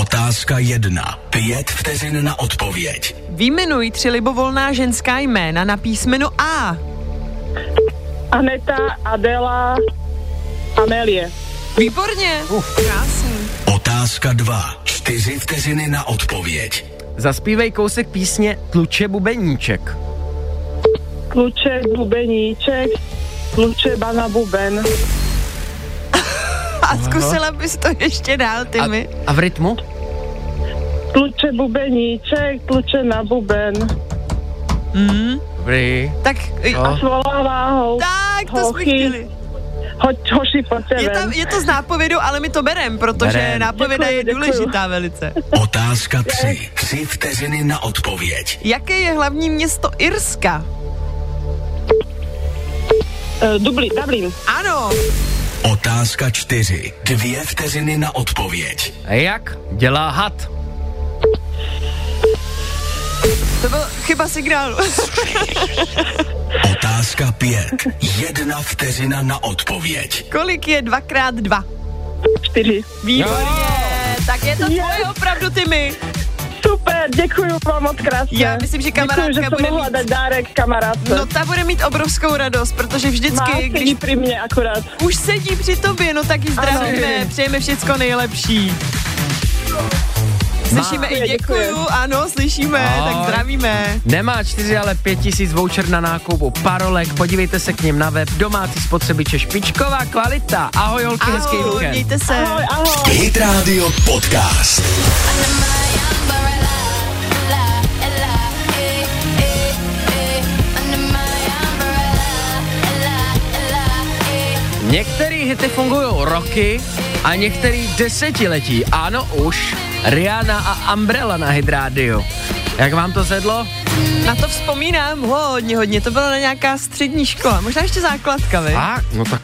[SPEAKER 1] Otázka jedna. Pět vteřin na odpověď.
[SPEAKER 3] Výjmenuj tři libovolná ženská jména na písmeno A.
[SPEAKER 10] Aneta, Adela, Amelie.
[SPEAKER 3] Výborně. Krásný.
[SPEAKER 1] Otázka dva. Čtyři vteřiny na odpověď.
[SPEAKER 2] Zaspívej kousek písně Tluče bubeníček.
[SPEAKER 10] Kluček, bubeníček, kluče, bana, buben.
[SPEAKER 3] A zkusila bys to ještě dál, ty mi.
[SPEAKER 2] A v rytmu?
[SPEAKER 10] Kluče, bubeníček, kluče na buben.
[SPEAKER 3] Mm.
[SPEAKER 2] Dobrý.
[SPEAKER 3] Tak,
[SPEAKER 10] A svolává ho.
[SPEAKER 3] tak to jsme chtěli.
[SPEAKER 10] Hoď, hoši,
[SPEAKER 3] Je, tam, je to z nápovědu, ale my to berem, protože
[SPEAKER 1] Berem.
[SPEAKER 3] nápověda
[SPEAKER 10] Děkuju,
[SPEAKER 3] je
[SPEAKER 10] děkuju.
[SPEAKER 3] důležitá velice.
[SPEAKER 1] Otázka tři. Tři vteřiny na odpověď.
[SPEAKER 3] Jaké je hlavní město Irska?
[SPEAKER 10] Uh, Dublin, Dublin.
[SPEAKER 3] Ano.
[SPEAKER 1] Otázka čtyři. Dvě vteřiny na odpověď.
[SPEAKER 2] A jak dělá had?
[SPEAKER 3] To byl chyba signálu.
[SPEAKER 1] Otázka pět. Jedna vteřina na odpověď.
[SPEAKER 3] Kolik je dvakrát dva?
[SPEAKER 10] Čtyři.
[SPEAKER 3] Výborně. Tak je to tvoje opravdu, Tymy.
[SPEAKER 10] Super, děkuju vám moc krásně.
[SPEAKER 3] Já myslím, že kamarádka
[SPEAKER 10] děkuju, že
[SPEAKER 3] bude mít-
[SPEAKER 10] dát dárek kamarádce.
[SPEAKER 3] No ta bude mít obrovskou radost, protože
[SPEAKER 10] Má,
[SPEAKER 3] vždycky,
[SPEAKER 10] sedí
[SPEAKER 3] když
[SPEAKER 10] při mě akorát.
[SPEAKER 3] už sedí při tobě, no tak ji zdravíme,
[SPEAKER 10] Ano.
[SPEAKER 3] přejeme všecko nejlepší. Slyšíme i děkuju, ano, slyšíme,
[SPEAKER 2] Ahoj.
[SPEAKER 3] tak zdravíme.
[SPEAKER 2] Nemá čtyři, ale pět tisíc voucher na nákupu parolek. Podívejte se k ním na web. Domácí spotřebiče, špičková kvalita. Ahoj, holky, hezký
[SPEAKER 3] Ahoj,
[SPEAKER 2] víkend.
[SPEAKER 3] mějte se.
[SPEAKER 10] Ahoj, ahoj.
[SPEAKER 1] Hit Radio Podcast.
[SPEAKER 2] Některé hity fungují roky a některý desetiletí. Ano, už. Rihanna a Umbrella na Hit Radio. Jak vám to sedlo?
[SPEAKER 3] Na to vzpomínám hodně, hodně, to bylo na nějaká střední škola, možná ještě základka, vy?
[SPEAKER 2] A, no tak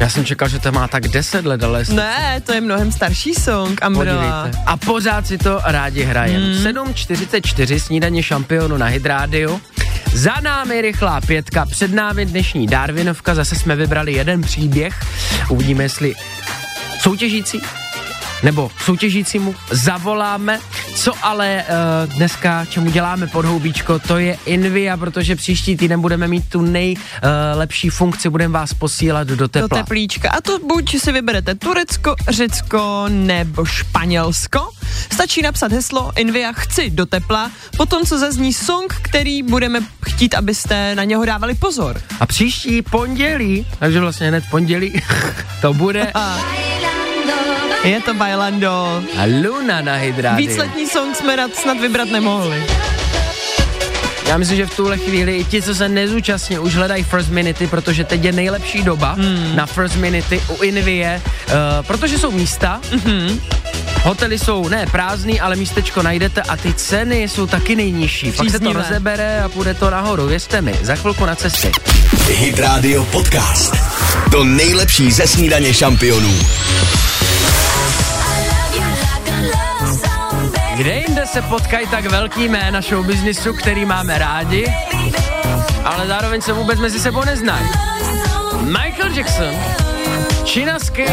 [SPEAKER 2] já jsem čekal, že to má tak 10 let, ale
[SPEAKER 3] Ne, to je mnohem starší song, Umbrella.
[SPEAKER 2] Podívejte. A pořád si to rádi hrajem.
[SPEAKER 3] Hmm.
[SPEAKER 2] 7.44 snídaně šampionu na Hydrádiu. Za námi rychlá pětka, před námi dnešní Darwinovka, zase jsme vybrali jeden příběh. Uvidíme, jestli soutěžící nebo soutěžícímu zavoláme. Co ale uh, dneska, čemu děláme podhoubíčko, to je Invia, protože příští týden budeme mít tu nejlepší uh, funkci, budeme vás posílat do
[SPEAKER 3] Do
[SPEAKER 2] tepla.
[SPEAKER 3] teplíčka. A to buď si vyberete Turecko, Řecko nebo Španělsko. Stačí napsat heslo Invia chci do tepla, potom co zazní song, který budeme chtít, abyste na něho dávali pozor.
[SPEAKER 2] A příští pondělí, takže vlastně hned pondělí, to bude
[SPEAKER 3] Je to Bailando.
[SPEAKER 2] a Luna na Hydrádiu.
[SPEAKER 3] Víc letní song jsme rad snad vybrat nemohli.
[SPEAKER 2] Já myslím, že v tuhle chvíli i ti, co se nezúčastní, už hledají First Minute, protože teď je nejlepší doba hmm. na First Minute u Invie, uh, protože jsou místa, mm-hmm. hotely jsou ne prázdný, ale místečko najdete a ty ceny jsou taky nejnižší. Pak se to
[SPEAKER 3] Příznivé.
[SPEAKER 2] rozebere a půjde to nahoru, věřte mi, za chvilku na cestě.
[SPEAKER 1] Hit Radio Podcast. To nejlepší ze snídaně šampionů.
[SPEAKER 2] Kde jinde se potkají tak velký jména show businessu, který máme rádi, ale zároveň se vůbec mezi sebou neznají. Michael Jackson, Činasky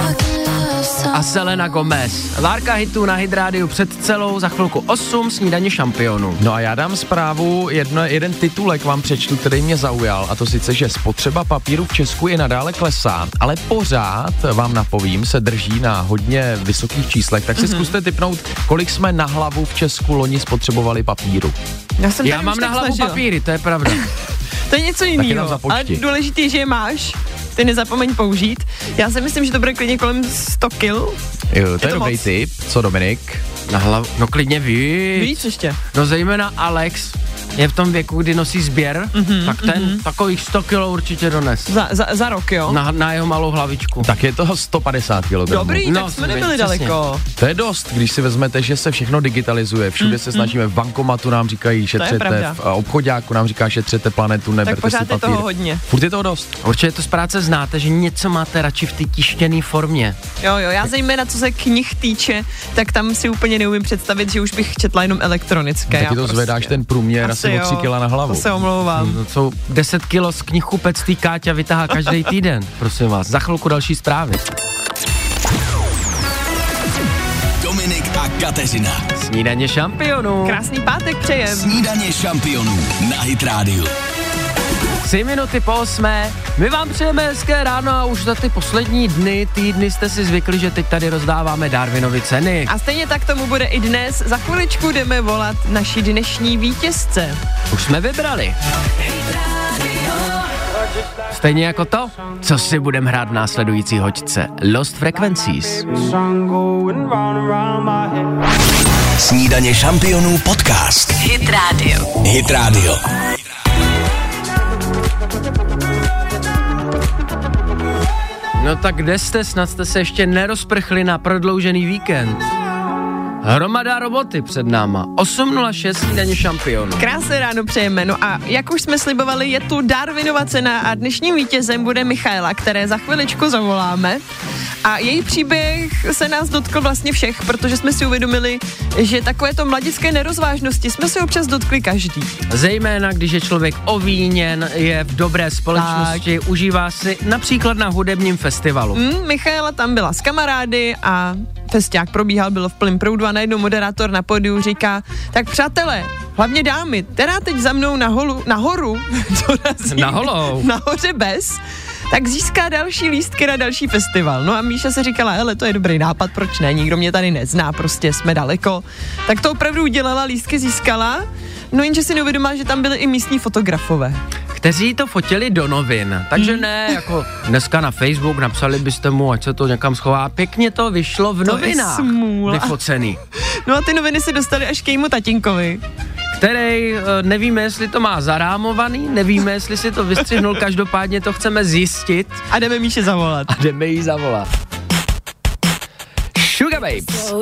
[SPEAKER 2] a Selena Gomez. Várka hitů na Hydrádiu před celou, za chvilku 8 snídaně šampionů.
[SPEAKER 6] No a já dám zprávu, jedno, jeden titulek vám přečtu, který mě zaujal, a to sice, že spotřeba papíru v Česku i nadále klesá, ale pořád, vám napovím, se drží na hodně vysokých číslech, tak si
[SPEAKER 3] Mhm.
[SPEAKER 6] mm-hmm. zkuste typnout, kolik jsme na hlavu v Česku loni spotřebovali papíru.
[SPEAKER 3] Já, jsem
[SPEAKER 2] Já mám na hlavu papíry, to je pravda.
[SPEAKER 3] To je něco jiného, ale důležitý je, že je máš. Ty nezapomeň použít. Já si myslím, že to bude klidně kolem 100 kil.
[SPEAKER 6] Jo, to je,
[SPEAKER 3] to
[SPEAKER 6] dobrý tip. Co Dominik?
[SPEAKER 2] Na hlavu, no klidně víc.
[SPEAKER 3] Víc ještě.
[SPEAKER 2] No zejména Alex je v tom věku, kdy nosí sběr, mm-hmm, tak ten mm-hmm. takových 100 kilo určitě dones.
[SPEAKER 3] Za, za, za rok, jo?
[SPEAKER 2] Na, na jeho malou hlavičku.
[SPEAKER 6] Tak je to 150 kg.
[SPEAKER 3] Dobrý,
[SPEAKER 2] No,
[SPEAKER 3] tak jsme nebyli
[SPEAKER 2] přesně.
[SPEAKER 3] daleko.
[SPEAKER 6] To je dost, když si vezmete, že se všechno digitalizuje. Všude se snažíme, v bankomatu nám říkají šetřete, v obchodáku nám říká šetřete planetu, neberte
[SPEAKER 3] pořád
[SPEAKER 6] si
[SPEAKER 3] je
[SPEAKER 6] papír.
[SPEAKER 3] toho hodně.
[SPEAKER 6] Furt je toho dost.
[SPEAKER 2] Určitě to z práce znáte, že něco máte radši v té tištěné formě.
[SPEAKER 3] Jo, jo, já zejména co se knih týče, tak tam si úplně neumím představit, že už bych četla jenom elektronické.
[SPEAKER 6] Taky to zvedáš ten průměr asi, o 3
[SPEAKER 3] jo.
[SPEAKER 6] kila na hlavu.
[SPEAKER 3] To se omlouvám.
[SPEAKER 2] No, jsou 10 kilo z knihkupec tý Káťa vytahá každý týden, prosím vás. Za chvilku další zprávy.
[SPEAKER 1] Dominik a Kateřina.
[SPEAKER 2] Snídaně šampionů.
[SPEAKER 3] Krásný pátek přejem.
[SPEAKER 1] Snídaně šampionů na Hit Radio.
[SPEAKER 2] Tři minuty po osmé. My vám přejeme hezké ráno a už za ty poslední dny, týdny jste si zvykli, že teď tady rozdáváme Darwinovy ceny.
[SPEAKER 3] A stejně tak tomu bude i dnes. Za chviličku jdeme volat naší dnešní vítězce.
[SPEAKER 2] Už jsme vybrali. Stejně jako to, co si budeme hrát v následující hoďce. Lost Frequencies.
[SPEAKER 1] Snídaně šampionů podcast.
[SPEAKER 7] Hit Radio.
[SPEAKER 1] Hit Radio.
[SPEAKER 2] No tak kde jste? Snad jste se ještě nerozprchli na prodloužený víkend. Hromada roboty před náma. 8.06 snídaně šampionů.
[SPEAKER 3] Krásné ráno přejeme. No a jak už jsme slibovali, je tu Darwinova cena a dnešním vítězem bude Michaela, které za chviličku zavoláme. A její příběh se nás dotkl vlastně všech, protože jsme si uvědomili, že takovéto mladické nerozvážnosti jsme si občas dotkli každý.
[SPEAKER 2] Zejména, když je člověk ovíněn, je v dobré společnosti, tak. užívá si například na hudebním festivalu.
[SPEAKER 3] Mm, Michaela tam byla s kamarády a festiák probíhal, bylo v plném proudu a najednou moderátor na podiu říká, tak přátelé, hlavně dámy, která teď za mnou na holu, nahoru, dorazí,
[SPEAKER 2] Na holou.
[SPEAKER 3] nahoře bez, tak získá další lístky na další festival. No a Míša se říkala, hele, to je dobrý nápad, proč ne, nikdo mě tady nezná, prostě jsme daleko. Tak to opravdu udělala, lístky získala, no jenže si neuvědomila, že tam byly i místní fotografové.
[SPEAKER 2] Kteří to fotili do novin. Takže ne, jako dneska na Facebook napsali byste mu, ať se to někam schová. Pěkně to vyšlo v
[SPEAKER 3] To
[SPEAKER 2] novinách. Vyfocený.
[SPEAKER 3] No a ty noviny se dostaly až k jejímu tatínkovi.
[SPEAKER 2] Který eh, nevíme, jestli to má zarámovaný, nevíme, jestli si to vystřihnul, každopádně to chceme zjistit
[SPEAKER 3] A jdeme Míše zavolat.
[SPEAKER 2] a jdeme jí zavolat. Sugar Babes.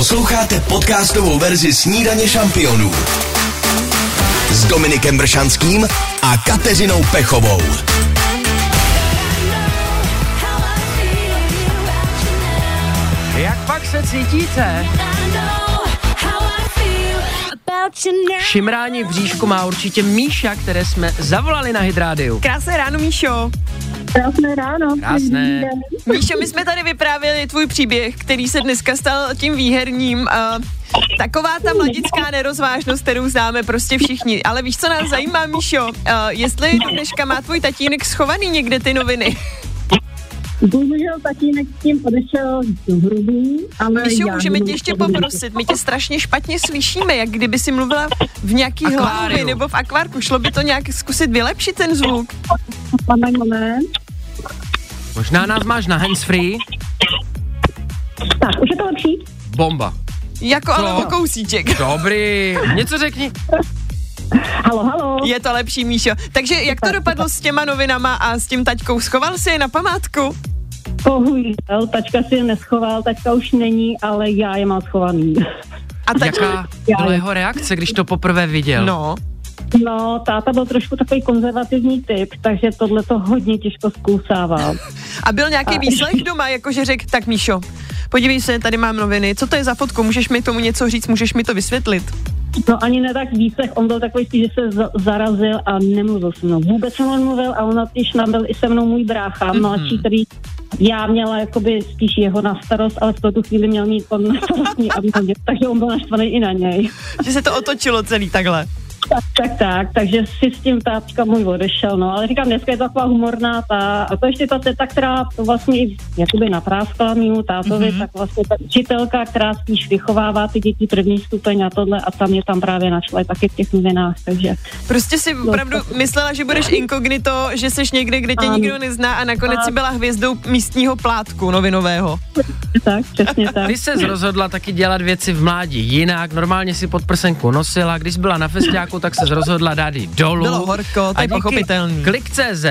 [SPEAKER 1] Posloucháte podcastovou verzi Snídaně šampionů s Dominikem Bršanským a Kateřinou Pechovou.
[SPEAKER 2] Jak pak se cítíte? Šimrání v bříšku má určitě Míša, které jsme zavolali na Hydrádiu.
[SPEAKER 3] Krásné ráno, Míšo.
[SPEAKER 10] Krásné ráno.
[SPEAKER 2] Krásné.
[SPEAKER 3] Míšo, my jsme tady vyprávěli tvůj příběh, který se dneska stal tím výherním. Uh, taková ta mladická nerozvážnost, kterou známe prostě všichni. Ale víš, co nás zajímá, Míšo? Uh, jestli do dneška má tvůj tatínek schovaný někde ty noviny.
[SPEAKER 10] Bohužel tatínek s tím odešel do hrubu, ale já
[SPEAKER 3] můžeme tě ještě poprosit, my tě strašně špatně slyšíme, jak kdyby si mluvila v nějaký hlavě nebo v akvárku. Šlo by to nějak zkusit vylepšit ten zvuk?
[SPEAKER 10] Moment, moment.
[SPEAKER 2] Možná nás máš na handsfree?
[SPEAKER 10] Tak, už je to lepší?
[SPEAKER 2] Bomba.
[SPEAKER 3] Jako ale
[SPEAKER 2] Co?
[SPEAKER 3] o kousíček.
[SPEAKER 2] Dobrý. Něco řekni.
[SPEAKER 10] Halo, halo.
[SPEAKER 3] Je to lepší, Míšo. Takže jak to dopadlo s těma novinama a s tím taťkou? Schoval si je na památku?
[SPEAKER 10] Bohužel, tačka si je neschoval, tačka už není, ale já je mám schovaný.
[SPEAKER 3] A taťka?
[SPEAKER 2] Jaká byla jeho reakce, když to poprvé viděl?
[SPEAKER 3] No.
[SPEAKER 10] No, táta byl trošku takový konzervativní typ, takže tohle to hodně těžko zkousával.
[SPEAKER 3] A byl nějaký výslech doma, jakože řekl, tak Míšo, podívej se, tady mám noviny, co to je za fotku, můžeš mi tomu něco říct, můžeš mi to vysvětlit?
[SPEAKER 10] No ani ne tak výslech, on byl takový, spíš, že se za- zarazil a nemluvil se mnou. Vůbec jsem mluvil a on když byl i se mnou můj brácha,
[SPEAKER 3] Mhm.
[SPEAKER 10] mladší, který já měla jakoby spíš jeho na starost, ale v tu chvíli měl mít on na starost mě, a mě, takže on byl naštvaný i na něj.
[SPEAKER 3] Že se to otočilo celý takhle.
[SPEAKER 10] Tak, tak, tak, takže si s tím táčka můj odešel, no, ale říkám, dneska je to taková humorná ta, a to ještě ta teta, která to vlastně i jakoby napráskala mýmu tátovi, mm-hmm. tak vlastně ta učitelka, která spíš vychovává ty děti první stupeň a tohle a tam je tam právě našla taky v těch novinách, takže
[SPEAKER 3] Prostě si opravdu myslela, že budeš inkognito, že jsi někde, kde tě
[SPEAKER 10] Ano.
[SPEAKER 3] nikdo nezná a nakonec si byla hvězdou místního plátku novinového.
[SPEAKER 10] tak, přesně tak.
[SPEAKER 2] Ty se rozhodla taky dělat věci v mládí jinak, normálně si podprsenku nosila, když byla na festiáku, tak se rozhodla dát ji dolů.
[SPEAKER 3] Bylo horko, to
[SPEAKER 2] A
[SPEAKER 3] je pochopitelný.
[SPEAKER 2] Klik.cz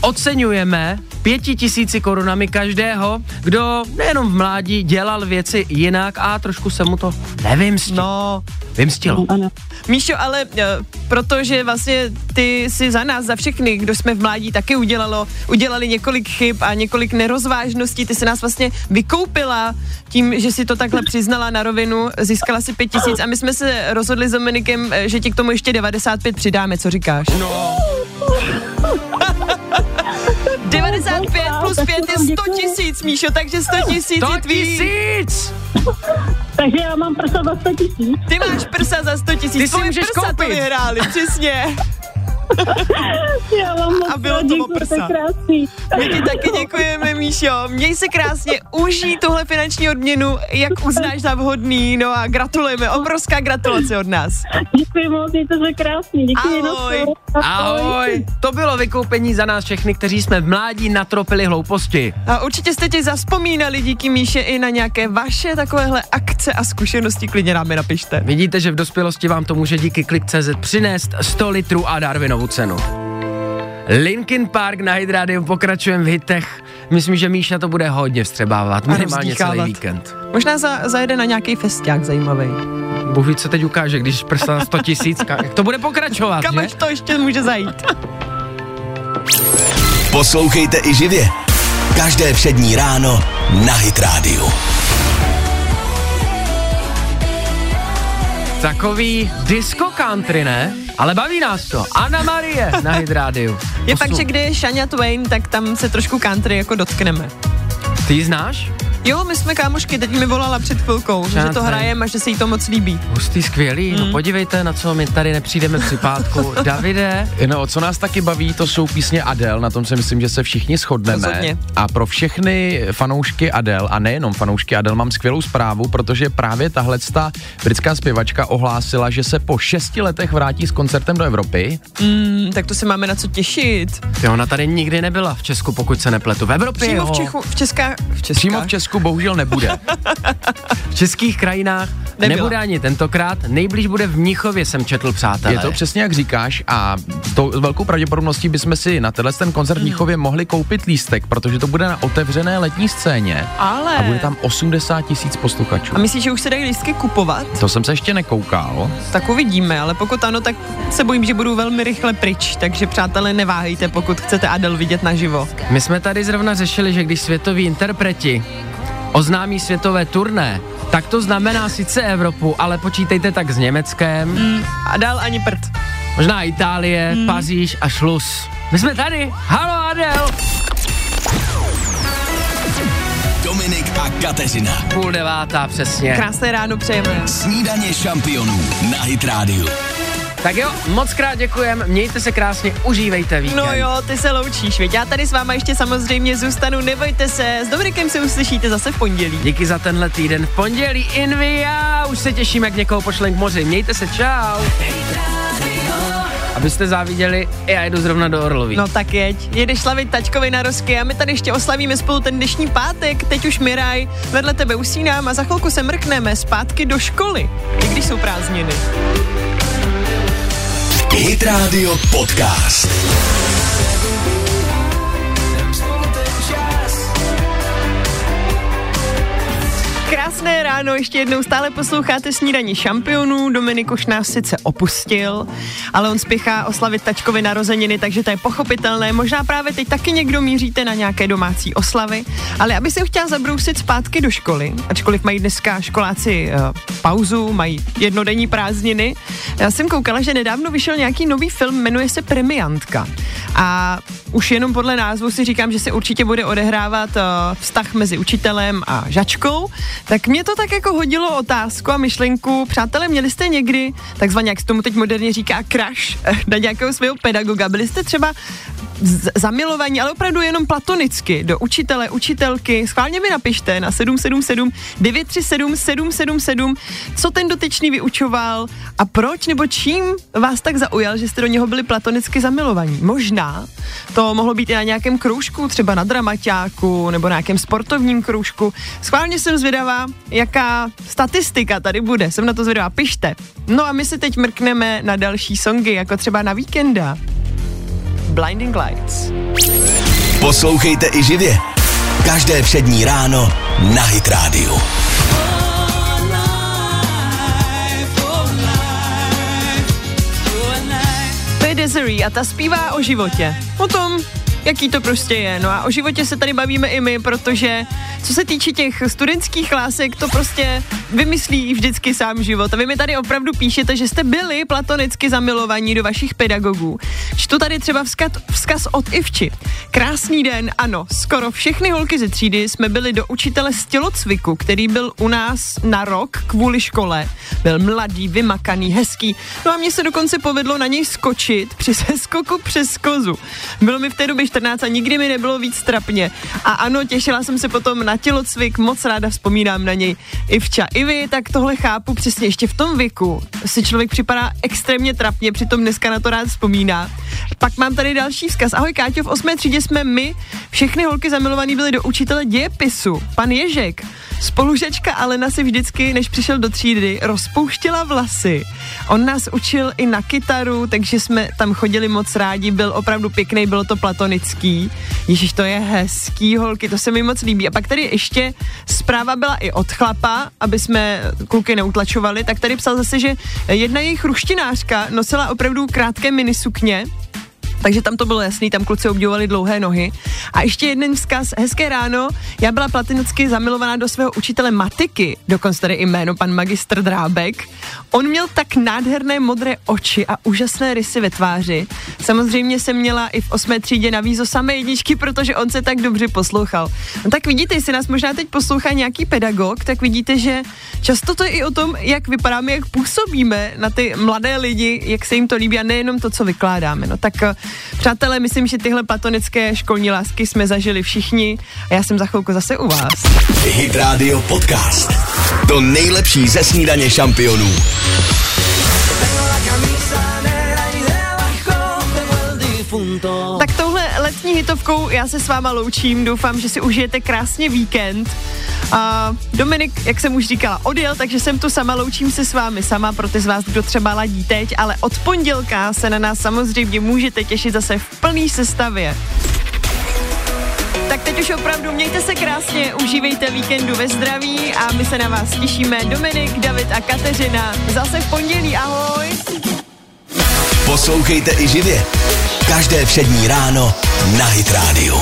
[SPEAKER 2] oceňujeme pěti tisíci korunami každého, kdo nejenom v mládí dělal věci jinak a trošku se mu to nevymstil.
[SPEAKER 3] No,
[SPEAKER 2] Vymstilo.
[SPEAKER 10] Ano.
[SPEAKER 3] Míšo, ale uh, protože vlastně ty si za nás, za všechny, kdo jsme v mládí taky udělalo, udělali několik chyb a několik nerozvážností, ty se nás vlastně vykoupila tím, že si to takhle přiznala na rovinu, získala si pět tisíc a my jsme se rozhodli s Dominikem, eh, že ti k tomu ještě 95 přidáme, co říkáš? No. 95 Tak 5 plus 5 je 100 tisíc, Míšo, takže 100 tisíc
[SPEAKER 2] 100
[SPEAKER 3] je tvý.
[SPEAKER 2] tisíc!
[SPEAKER 10] Takže já mám prsa za 100 tisíc.
[SPEAKER 3] Ty máš prsa za 100 tisíc.
[SPEAKER 2] Ty si můžeš
[SPEAKER 3] prsa
[SPEAKER 2] koupit.
[SPEAKER 3] to vyhráli, přesně.
[SPEAKER 10] Já vám moc
[SPEAKER 3] A bylo to
[SPEAKER 10] děkuju,
[SPEAKER 3] o prsa.
[SPEAKER 10] to je krásný.
[SPEAKER 3] My ti taky děkujeme, Míšo. Měj se krásně, užij tuhle finanční odměnu, jak uznáš za vhodný, no a gratulujeme, obrovská gratulace od nás.
[SPEAKER 10] Děkuji moc, je to za krásný. Děkuji
[SPEAKER 3] Ahoj.
[SPEAKER 10] na
[SPEAKER 2] Ahoj! To bylo vykoupení za nás všechny, kteří jsme v mládí natropili hlouposti.
[SPEAKER 3] A určitě jste ti zaspomínali díky Míše i na nějaké vaše takovéhle akce a zkušenosti, klidně nám je napište.
[SPEAKER 2] Vidíte, že v dospělosti vám to může díky Klik.cz přinést 100 litrů a Darwinovu cenu. Linkin Park na Hydrádium pokračujeme v hitech. Myslím, že Míša to bude hodně vstřebávat, minimálně celý víkend.
[SPEAKER 3] Možná za, zajede na nějaký festiák zajímavý.
[SPEAKER 2] Bůh ví, co teď ukáže, když prsa 100 tisíc, to bude pokračovat,
[SPEAKER 3] Kam
[SPEAKER 2] že?
[SPEAKER 3] až to ještě může zajít?
[SPEAKER 1] Poslouchejte i živě. Každé všední ráno na Hit Radio.
[SPEAKER 2] Takový disco country, ne? Ale baví nás to. Anna Marie na Hydrádiu.
[SPEAKER 3] Je fakt, že kde je Shania Twain, tak tam se trošku country jako dotkneme.
[SPEAKER 2] Ty ji znáš?
[SPEAKER 3] Jo, my jsme kámošky, teď mi volala před chvilkou, že to hrajeme a že se jí to moc líbí.
[SPEAKER 2] Hustý, skvělý. No podívejte, na co my tady nepřijdeme při pátku. Davide,
[SPEAKER 6] No, co nás taky baví, to jsou písně Adele, na tom si myslím, že se všichni shodneme.
[SPEAKER 3] Rozhodně.
[SPEAKER 6] A pro všechny fanoušky Adele, a nejenom fanoušky Adele, mám skvělou zprávu, protože právě tahle ta britská zpěvačka ohlásila, že se po šesti letech vrátí s koncertem do Evropy.
[SPEAKER 3] Mm, tak to se máme na co těšit.
[SPEAKER 2] jo, ona tady nikdy nebyla v Česku, pokud se nepletu. V Evropě,
[SPEAKER 3] Přímo
[SPEAKER 2] jo.
[SPEAKER 3] v Čechu, v Českách, v Českách.
[SPEAKER 6] Přímo v Česku bohužel nebude.
[SPEAKER 2] v českých krajinách
[SPEAKER 3] Nebyla.
[SPEAKER 2] nebude ani tentokrát. Nejblíž bude v Mnichově, jsem četl, přátelé.
[SPEAKER 6] Je to přesně jak říkáš a to s velkou pravděpodobností bychom si na tenhle ten koncert v Mnichově mohli koupit lístek, protože to bude na otevřené letní scéně
[SPEAKER 3] Ale...
[SPEAKER 6] a bude tam 80 tisíc posluchačů.
[SPEAKER 3] A myslíš, že už se dají lístky kupovat?
[SPEAKER 6] To jsem se ještě nekoukal.
[SPEAKER 3] Tak uvidíme, ale pokud ano, tak se bojím, že budou velmi rychle pryč, takže přátelé neváhejte, pokud chcete Adel vidět naživo.
[SPEAKER 2] My jsme tady zrovna řešili, že když světoví interpreti oznámí světové turné, tak to znamená sice Evropu, ale počítejte tak s Německem,
[SPEAKER 3] A dál ani prd.
[SPEAKER 2] možná Itálie,
[SPEAKER 3] Hmm.
[SPEAKER 2] Paříž a šlus. My jsme tady. Halo Adel!
[SPEAKER 1] Dominik a Kateřina.
[SPEAKER 2] Půl devátá přesně.
[SPEAKER 3] Krásné ráno přejeme.
[SPEAKER 1] Snídaně šampionů na Hit Radio.
[SPEAKER 2] Tak jo, moc krát děkujem, mějte se krásně, užívejte víkend.
[SPEAKER 3] No jo, ty se loučíš, věď? Já tady s váma ještě samozřejmě zůstanu, nebojte se, s Dominikem se uslyšíte zase v pondělí.
[SPEAKER 2] Díky za tenhle týden. V pondělí Invia, už se těším, jak někoho pošlem k moři. Mějte se, čau. Abyste záviděli, já jedu zrovna do Orloví.
[SPEAKER 3] No tak jeď, jedeš slavit taťkovi na rozky a my tady ještě oslavíme spolu ten dnešní pátek, teď už Miraj, vedle tebe usínám a za chvilku se mrkneme zpátky do školy, i když jsou prázdniny.
[SPEAKER 1] Hit Radio Podcast.
[SPEAKER 3] Krásné ráno, ještě jednou stále posloucháte snídaní šampionů. Dominik už nás sice opustil, ale on spěchá oslavit tačkovi narozeniny, takže to je pochopitelné. Možná právě teď taky někdo míříte na nějaké domácí oslavy, ale aby jsem chtěla zabrousit zpátky do školy, ačkoliv mají dneska školáci uh, pauzu, mají jednodenní prázdniny. Já jsem koukala, že nedávno vyšel nějaký nový film, jmenuje se Premiantka. A už jenom podle názvu si říkám, že se určitě bude odehrávat uh, vztah mezi učitelem a žačkou. Tak mě to tak jako hodilo otázku a myšlenku, přátelé, měli jste někdy, takzvaně, jak se tomu teď moderně říká, crush eh, na nějakého svého pedagoga? Byli jste třeba zamilovaní, ale opravdu jenom platonicky do učitele, učitelky. Schválně mi napište na 777 937 777, co ten dotyčný vyučoval a proč nebo čím vás tak zaujal, že jste do něho byli platonicky zamilovaní. Možná to mohlo být i na nějakém kroužku, třeba na dramaťáku nebo na nějakém sportovním kroužku. Schválně jsem zvědavá, jaká statistika tady bude. Jsem na to zvědavá, pište. No a my si teď mrkneme na další songy, jako třeba na víkenda. Blinding Lights.
[SPEAKER 1] Poslouchejte i živě. Každé všední ráno na Hit Radio.
[SPEAKER 3] To je Desiree a ta zpívá o životě. O tom, jaký to prostě je. No a o životě se tady bavíme i my, protože co se týče těch studentských lásek, to prostě vymyslí vždycky sám život. A vy mi tady opravdu píšete, že jste byli platonicky zamilovaní do vašich pedagogů. Čtu tady třeba vzkaz, vzkaz od Ivči. Krásný den, ano, skoro všechny holky ze třídy jsme byli do učitele z tělocviku, který byl u nás na rok kvůli škole. Byl mladý, vymakaný, hezký. No a mně se dokonce povedlo na něj skočit při seskoku přes kozu. Bylo mi v té době 14 a nikdy mi nebylo víc trapně. A ano, těšila jsem se potom na tělocvik, moc ráda vzpomínám na něj. Ivča, i vy, tak tohle chápu přesně. Ještě v tom věku si člověk připadá extrémně trapně, přitom dneska na to rád vzpomíná. Pak mám tady další vzkaz. Ahoj Káťo, v osmé třídě jsme my, všechny holky zamilovaný byly do učitele dějepisu, pan Ježek. Spolužačka Alena si vždycky, než přišel do třídy, rozpouštěla vlasy. On nás učil i na kytaru, takže jsme tam chodili moc rádi, byl opravdu pěkný, bylo to platonický. Ježíš, to je hezký, holky, to se mi moc líbí. A pak tady ještě zpráva byla i od chlapa, aby jsme kluky neutlačovali, tak tady psal zase, že jedna jejich ruštinářka nosila opravdu krátké minisukně, takže tam to bylo jasný, tam kluci obdivovali dlouhé nohy. A ještě jeden vzkaz, hezké ráno, já byla platinicky zamilovaná do svého učitele matiky, dokonce tady i jméno pan magistr Drábek. On měl tak nádherné modré oči a úžasné rysy ve tváři. Samozřejmě jsem měla i v osmé třídě na vízo samé jedničky, protože on se tak dobře poslouchal. No tak vidíte, jestli nás možná teď poslouchá nějaký pedagog, tak vidíte, že často to je i o tom, jak vypadáme, jak působíme na ty mladé lidi, jak se jim to líbí a nejenom to, co vykládáme. No tak Přátelé, myslím, že tyhle platonické školní lásky jsme zažili všichni a já jsem za chvilku zase u vás.
[SPEAKER 1] Hit Radio Podcast. To nejlepší ze snídaně šampionů.
[SPEAKER 3] Tak hitovkou já se s váma loučím, doufám, že si užijete krásně víkend. A Dominik, jak jsem už říkala, odjel, takže jsem tu sama, loučím se s vámi sama pro ty z vás, kdo třeba ladí teď, ale od pondělka se na nás samozřejmě můžete těšit zase v plný sestavě. Tak teď už opravdu mějte se krásně, užívejte víkendu ve zdraví a my se na vás těšíme. Dominik, David a Kateřina. Zase v pondělí, ahoj!
[SPEAKER 1] Poslouchejte i živě. Každé přední ráno na Hit Radio.